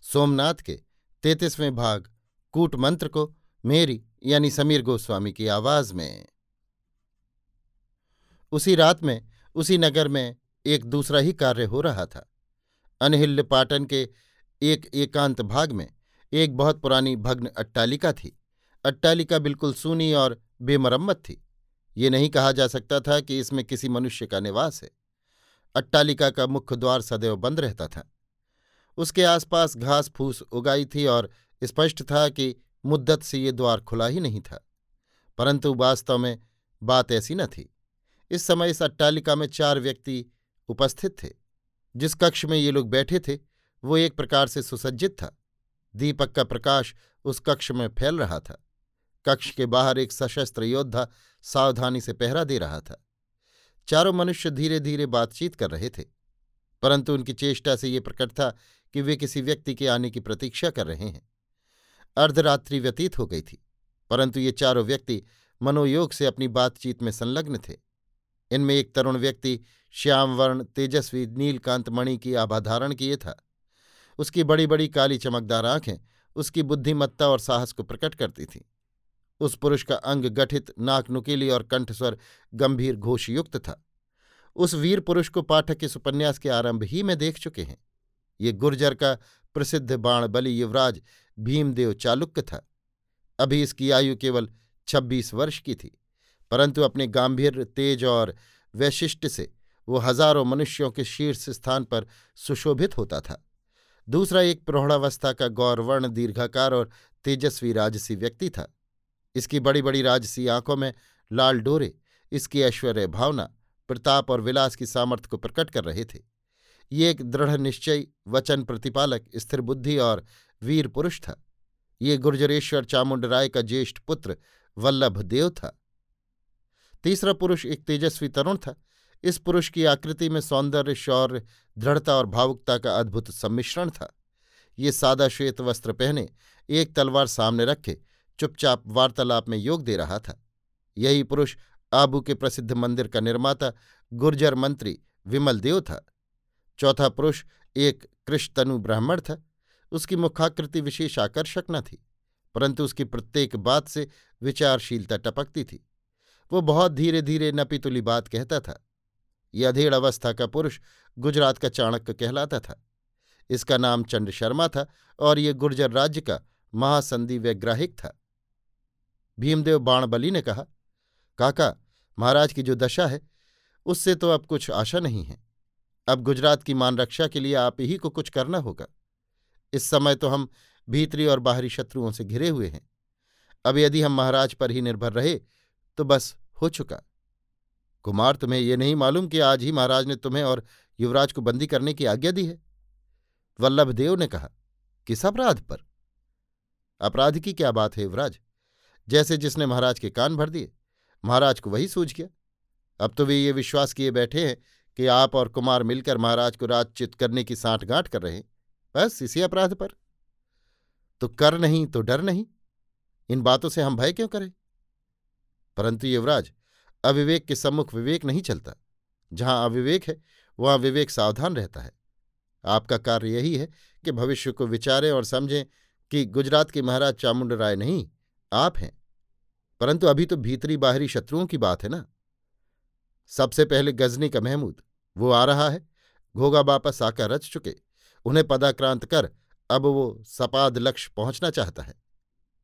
सोमनाथ के तैतीसवें भाग कूट मंत्र को मेरी यानी समीर गोस्वामी की आवाज़ में। उसी रात में, उसी नगर में एक दूसरा ही कार्य हो रहा था। अनहिल्य पाटन के एक एकांत भाग में एक बहुत पुरानी भग्न अट्टालिका थी। अट्टालिका बिल्कुल सूनी और बेमरम्मत थी। ये नहीं कहा जा सकता था कि इसमें किसी मनुष्य का निवास है। अट्टालिका का मुख्य द्वार सदैव बंद रहता था। उसके आसपास घास फूस उगाई थी और स्पष्ट था कि मुद्दत से ये द्वार खुला ही नहीं था। परंतु वास्तव में बात ऐसी न थी। इस समय इस अट्टालिका में चार व्यक्ति उपस्थित थे। जिस कक्ष में ये लोग बैठे थे, वो एक प्रकार से सुसज्जित था। दीपक का प्रकाश उस कक्ष में फैल रहा था। कक्ष के बाहर एक सशस्त्र योद्धा सावधानी से पहरा दे रहा था। चारों मनुष्य धीरे धीरे बातचीत कर रहे थे। परंतु उनकी चेष्टा से ये प्रकट था कि वे किसी व्यक्ति के आने की प्रतीक्षा कर रहे हैं। अर्धरात्रि व्यतीत हो गई थी, परंतु ये चारों व्यक्ति मनोयोग से अपनी बातचीत में संलग्न थे। इनमें एक तरुण व्यक्ति, श्यामवर्ण, तेजस्वी, नीलकांत मणि की आभा धारण किए था। उसकी बड़ी बड़ी काली चमकदार आँखें उसकी बुद्धिमत्ता और साहस को प्रकट करती थीं। उस पुरुष का अंग गठित, नाक नुकीली और कंठस्वर गंभीर घोषयुक्त था। उस वीर पुरुष को पाठक इस उपन्यास के आरंभ ही में देख चुके हैं। ये गुर्जर का प्रसिद्ध बाणबली युवराज भीमदेव चालुक्य था। अभी इसकी आयु केवल छब्बीस वर्ष की थी, परंतु अपने गांधीर्य तेज और वैशिष्ट से वो हज़ारों मनुष्यों के शीर्ष स्थान पर सुशोभित होता था। दूसरा एक प्रौढ़ावस्था का गौरवर्ण, दीर्घाकार और तेजस्वी राजसी व्यक्ति था। इसकी बड़ी बड़ी राजसी आँखों में लाल डोरे, इसकी ऐश्वर्य भावना, प्रताप और विलास की सामर्थ्य को प्रकट कर रहे थे। ये एक दृढ़ निश्चय, वचन प्रतिपालक, स्थिर बुद्धि और वीर पुरुष था। ये गुर्जरेश्वर चामुंड राय का ज्येष्ठ पुत्र वल्लभ देव था। तीसरा पुरुष एक तेजस्वी तरुण था। इस पुरुष की आकृति में सौंदर्य, शौर्य, दृढ़ता और भावुकता का अद्भुत सम्मिश्रण था। ये सादा श्वेत वस्त्र पहने, एक तलवार सामने रखे, चुपचाप वार्तालाप में योग दे रहा था। यही पुरुष आबू के प्रसिद्ध मंदिर का निर्माता, गुर्जर मंत्री विमल देव था। चौथा पुरुष एक कृष्णतनु ब्राह्मण था। उसकी मुखाकृति विशेष आकर्षक न थी, परंतु उसकी प्रत्येक बात से विचारशीलता टपकती थी। वो बहुत धीरे धीरे नपीतुली बात कहता था। यह अधेड़ अवस्था का पुरुष गुजरात का चाणक्य कहलाता था। इसका नाम चंड शर्मा था और ये गुर्जर राज्य का महासंधि वैग्राहिक था। भीमदेव बाणबली ने कहा, काका, महाराज की जो दशा है, उससे तो अब कुछ आशा नहीं है। अब गुजरात की मान रक्षा के लिए आप ही को कुछ करना होगा। इस समय तो हम भीतरी और बाहरी शत्रुओं से घिरे हुए हैं। अब यदि हम महाराज पर ही निर्भर रहे तो बस हो चुका। कुमार, तुम्हें यह नहीं मालूम कि आज ही महाराज ने तुम्हें और युवराज को बंदी करने की आज्ञा दी है? वल्लभदेव ने कहा, किस अपराध पर? अपराध की क्या बात है युवराज? जैसे जिसने महाराज के कान भर दिए, महाराज को वही सूझ गया। अब तो वे ये विश्वास किए बैठे हैं कि आप और कुमार मिलकर महाराज को राजचित करने की साठगांठ कर रहे बस इसी अपराध पर। तो कर नहीं तो डर नहीं। इन बातों से हम भय क्यों करें? परंतु युवराज, अविवेक के सम्मुख विवेक नहीं चलता। जहाँ अविवेक है, वहाँ विवेक सावधान रहता है। आपका कार्य यही है कि भविष्य को विचारें और समझें कि गुजरात के महाराज चामुंड राय नहीं, आप हैं। परंतु अभी तो भीतरी बाहरी शत्रुओं की बात है ना। सबसे पहले गजनी का महमूद। वो आ रहा है। घोगा वापस आकर रच चुके। उन्हें पदाक्रांत कर अब वो सपाद लक्ष्य पहुँचना चाहता है।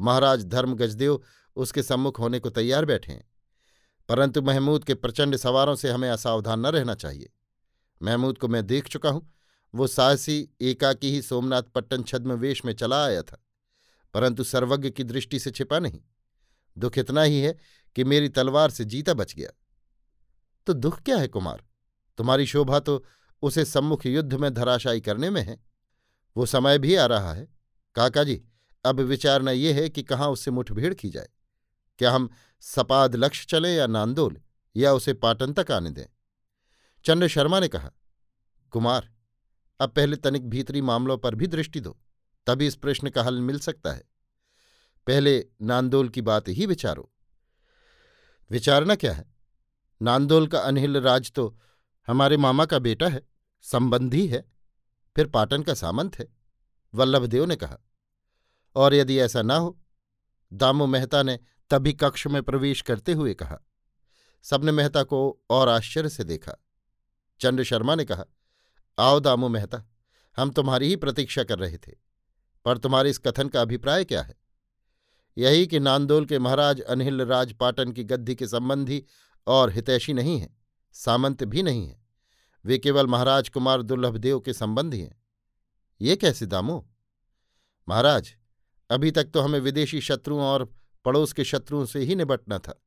महाराज धर्म गजदेव उसके सम्मुख होने को तैयार बैठे हैं। परंतु महमूद के प्रचंड सवारों से हमें असावधान न रहना चाहिए। महमूद को मैं देख चुका हूँ। वो साहसी, एकाकी ही सोमनाथ पट्टन छद्म वेश में चला आया था। परंतु सर्वज्ञ की दृष्टि से छिपा नहीं। दुख इतना ही है कि मेरी तलवार से जीता बच गया। तो दुख क्या है कुमार? तुम्हारी शोभा तो उसे सम्मुख युद्ध में धराशायी करने में है। वो समय भी आ रहा है। काका जी अब विचारना ये है कि कहाँ उससे मुठभेड़ की जाए। क्या हम सपाद लक्ष्य चलें या नांदोल, या उसे पाटन तक आने दें? चंद्र शर्मा ने कहा, कुमार, अब पहले तनिक भीतरी मामलों पर भी दृष्टि दो, तभी इस प्रश्न का हल मिल सकता है। पहले नांदोल की बात ही विचारो। विचारना क्या है? नांदोल का अनहिल राज तो हमारे मामा का बेटा है, संबंधी है, फिर पाटन का सामंत है, वल्लभदेव ने कहा। और यदि ऐसा ना हो, दामू मेहता ने तभी कक्ष में प्रवेश करते हुए कहा। सबने मेहता को और आश्चर्य से देखा। चंद्र शर्मा ने कहा, आओ दामू मेहता, हम तुम्हारी ही प्रतीक्षा कर रहे थे, पर तुम्हारे इस कथन का अभिप्राय क्या है? यही कि नांदोल के महाराज अनहिल राज पाटन की गद्दी के संबंधी और हितैषी नहीं है। सामंत भी नहीं है। वे केवल महाराज कुमार दुर्लभदेव के संबंधी हैं। ये कैसे दामो? महाराज, अभी तक तो हमें विदेशी शत्रुओं और पड़ोस के शत्रुओं से ही निपटना था।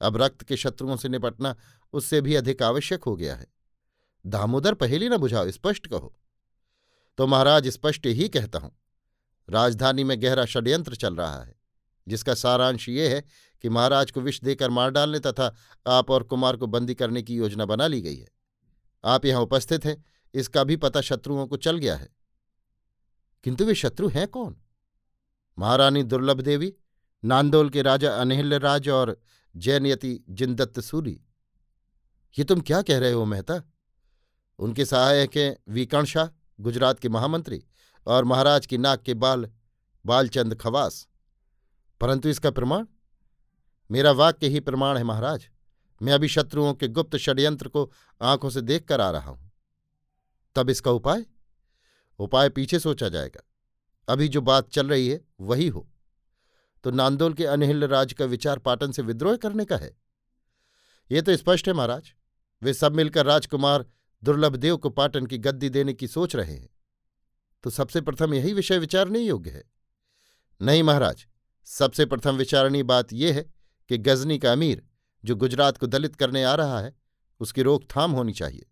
अब रक्त के शत्रुओं से निपटना उससे भी अधिक आवश्यक हो गया है। दामोदर पहेली न बुझाओ, स्पष्ट कहो। तो महाराज, स्पष्ट ही कहता हूँ, राजधानी में गहरा षड्यंत्र चल रहा है, जिसका सारांश ये है कि महाराज को विष देकर मार डालने तथा आप और कुमार को बंदी करने की योजना बना ली गई है। आप यहाँ उपस्थित हैं, इसका भी पता शत्रुओं को चल गया है। किंतु वे शत्रु हैं कौन? महारानी दुर्लभ देवी, नांदोल के राजा अनहिल्य राज और जैनयति जिंदत्त सूरी। ये तुम क्या कह रहे हो मेहता? उनके सहायक हैं वीकण शाह, गुजरात के महामंत्री और महाराज की नाक के बाल, बालचंद खवास। परंतु इसका प्रमाण? मेरा वाक्य ही प्रमाण है, महाराज। मैं अभी शत्रुओं के गुप्त षड्यंत्र को आँखों से देख कर आ रहा हूँ। तब इसका उपाय? उपाय पीछे सोचा जाएगा। अभी जो बात चल रही है, वही हो। तो नांदोल के अनहिल राज का विचार पाटन से विद्रोह करने का है? ये तो स्पष्ट है, महाराज। वे सब मिलकर राजकुमार दुर्लभदेव को पाटन की गद्दी देने की सोच रहे हैं। तो सबसे प्रथम यही विषय विचारने योग्य है? नहीं, महाराज। सबसे प्रथम विचारणीय बात यह है कि गजनी का अमीर, जो गुजरात को दलित करने आ रहा है, उसकी रोकथाम होनी चाहिए।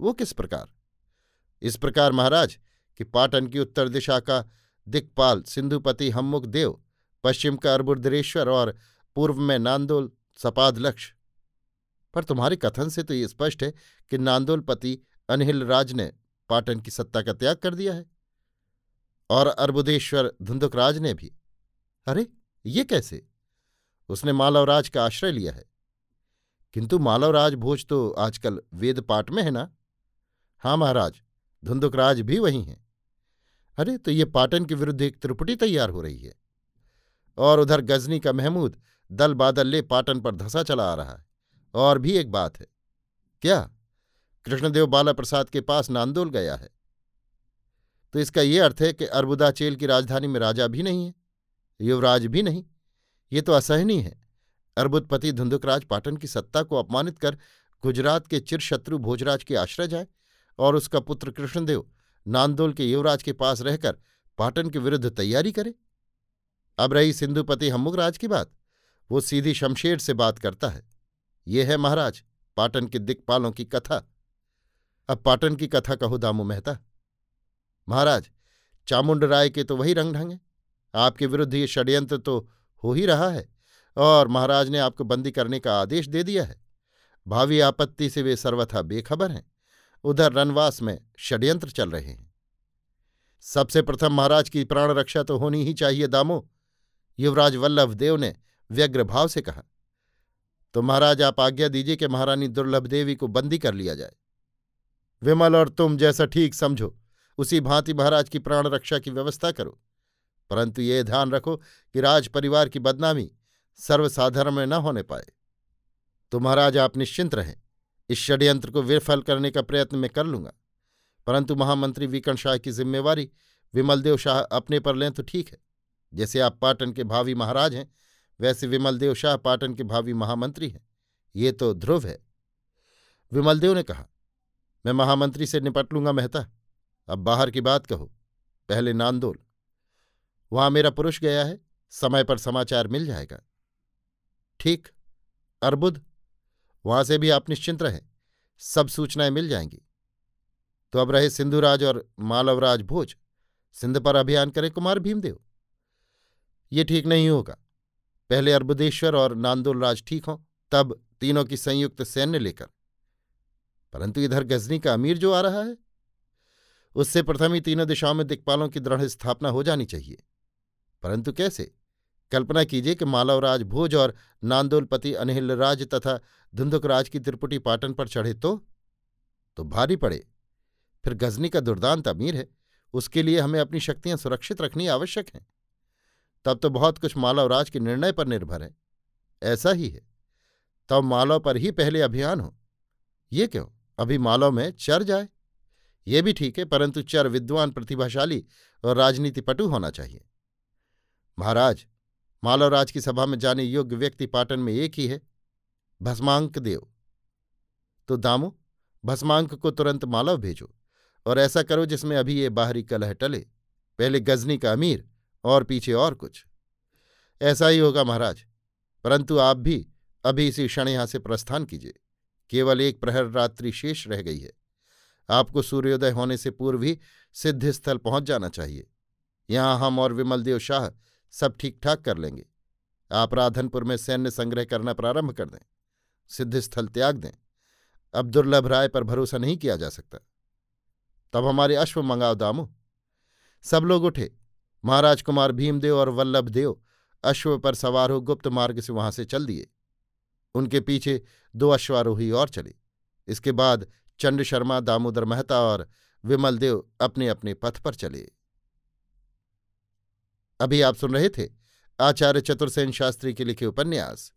वो किस प्रकार? इस प्रकार, महाराज, कि पाटन की उत्तर दिशा का दिक्पाल सिंधुपति हम्मुख देव, पश्चिम का अर्बुद्रेश्वर और पूर्व में नांदोल सपाद लक्ष्य पर तुम्हारे कथन से तो ये स्पष्ट है कि नांदोलपति अनहिल राज ने पाटन की सत्ता का त्याग कर दिया है। और अर्बुदेश्वर धुंधुकराज ने भी। अरे, ये कैसे? उसने मालवराज का आश्रय लिया है। किंतु मालवराज भोज तो आजकल वेद पाठ में है ना? हाँ महाराज, धुंधुकराज भी वही हैं। अरे तो ये पाटन के विरुद्ध एक त्रिपुटी तैयार हो रही है। और उधर गजनी का महमूद दल बादल ले पाटन पर धसा चला आ रहा है। और भी एक बात है। क्या? कृष्णदेव बाला प्रसाद के पास नांदोल गया है। तो इसका ये अर्थ है कि अर्बुदाचेल की राजधानी में राजा भी नहीं है, युवराज भी नहीं। ये तो असहनीय है। अर्बुदपति धुंधुकराज पाटन की सत्ता को अपमानित कर गुजरात के चिरशत्रु भोजराज के आश्रय जाए और उसका पुत्र कृष्णदेव नांदोल के युवराज के पास रहकर पाटन के विरुद्ध तैयारी करे। अब रही सिंधुपति हम्मुगराज की बात, वो सीधी शमशेर से बात करता है। ये है महाराज, पाटन के दिक्पालों की कथा। अब पाटन की कथा कहो दामू मेहता। महाराज, चामुंड राय के तो वही रंग ढंगे आपके विरुद्ध ये षड्यंत्र तो हो ही रहा है और महाराज ने आपको बंदी करने का आदेश दे दिया है। भावी आपत्ति से वे सर्वथा बेखबर हैं। उधर रनवास में षड्यंत्र चल रहे हैं। सबसे प्रथम महाराज की प्राण रक्षा तो होनी ही चाहिए दामो, युवराज वल्लभ देव ने व्यग्र भाव से कहा। तो महाराज आप आज्ञा दीजिए कि महारानी दुर्लभ देवी को बंदी कर लिया जाए। विमल और तुम जैसा ठीक समझो, उसी भांति महाराज की प्राण रक्षा की व्यवस्था करो। परंतु ये ध्यान रखो कि राज परिवार की बदनामी सर्वसाधारण में न होने पाए। तो महाराज आप निश्चिंत रहें। इस षड्यंत्र को विफल करने का प्रयत्न मैं कर लूँगा। परंतु महामंत्री विकण शाह की जिम्मेवारी विमलदेव शाह अपने पर लें तो ठीक है। जैसे आप पाटन के भावी महाराज हैं, वैसे विमलदेव शाह पाटन के भावी महामंत्री हैं। ये तो ध्रुव है। विमलदेव ने कहा, मैं महामंत्री से निपट लूँगा मेहता। अब बाहर की बात कहो। पहले नांदोल। वहाँ मेरा पुरुष गया है, समय पर समाचार मिल जाएगा। ठीक, अर्बुद, वहाँ से भी आप निश्चिंत रहें, सब सूचनाएँ मिल जाएँगी। तो अब रहे सिंधुराज और मालवराज भोज, सिंध पर अभियान करें कुमार भीमदेव। ये ठीक नहीं होगा। पहले अर्बुदेश्वर और नांदोल राज ठीक हों, तब तीनों की संयुक्त सैन्य लेकर। परंतु इधर गजनी का अमीर जो आ रहा है, उससे प्रथम ही तीनों दिशाओं में दिक्पालों की दृढ़ स्थापना हो जानी चाहिए। परंतु कैसे? कल्पना कीजिए कि मालवराज भोज और नांदोलपति अनहिलराज तथा धुंधुकराज की त्रिपुटी पाटन पर चढ़े तो? तो भारी पड़े। फिर गजनी का दुर्दांत अमीर है। उसके लिए हमें अपनी शक्तियाँ सुरक्षित रखनी आवश्यक हैं। तब तो बहुत कुछ मालवराज के निर्णय पर निर्भर है। ऐसा ही है। तब मालव पर ही पहले अभियान हो। ये क्यों? अभी मालव में चर जाए। ये भी ठीक है, परंतु चर विद्वान, प्रतिभाशाली और राजनीतिपटु होना चाहिए। महाराज मालवराज की सभा में जाने योग्य व्यक्ति पाटन में एक ही है, भस्मांक देव। तो दामो, भस्मांक को तुरंत मालव भेजो और ऐसा करो जिसमें अभी ये बाहरी कलह टले, पहले गजनी का अमीर और पीछे और कुछ। ऐसा ही होगा महाराज, परंतु आप भी अभी इसी क्षण यहाँ से प्रस्थान कीजिए, केवल एक प्रहर रात्रि शेष रह गई है। आपको सूर्योदय होने से पूर्व ही सिद्धिस्थल पहुँच जाना चाहिए। यहाँ हम और विमलदेव शाह सब ठीक ठाक कर लेंगे। आप राधनपुर में सैन्य संग्रह करना प्रारंभ कर दें, सिद्धस्थल त्याग दें। अब दुर्लभ राय पर भरोसा नहीं किया जा सकता। तब हमारे अश्व मंगाओ दामो। सब लोग उठे। महाराज कुमार भीमदेव और वल्लभ देव अश्व पर सवार हो गुप्त मार्ग से वहाँ से चल दिए। उनके पीछे दो अश्वारोही और चले। इसके बाद चंड शर्मा, दामोदर मेहता और विमलदेव अपने अपने पथ पर चले। अभी आप सुन रहे थे आचार्य चतुर्सेन शास्त्री के लिखे उपन्यास।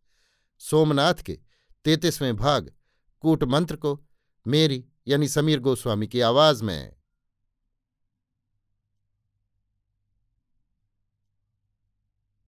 सोमनाथ के तैतीसवें भाग, कूटमंत्र को मेरी यानी समीर गोस्वामी की आवाज़ में।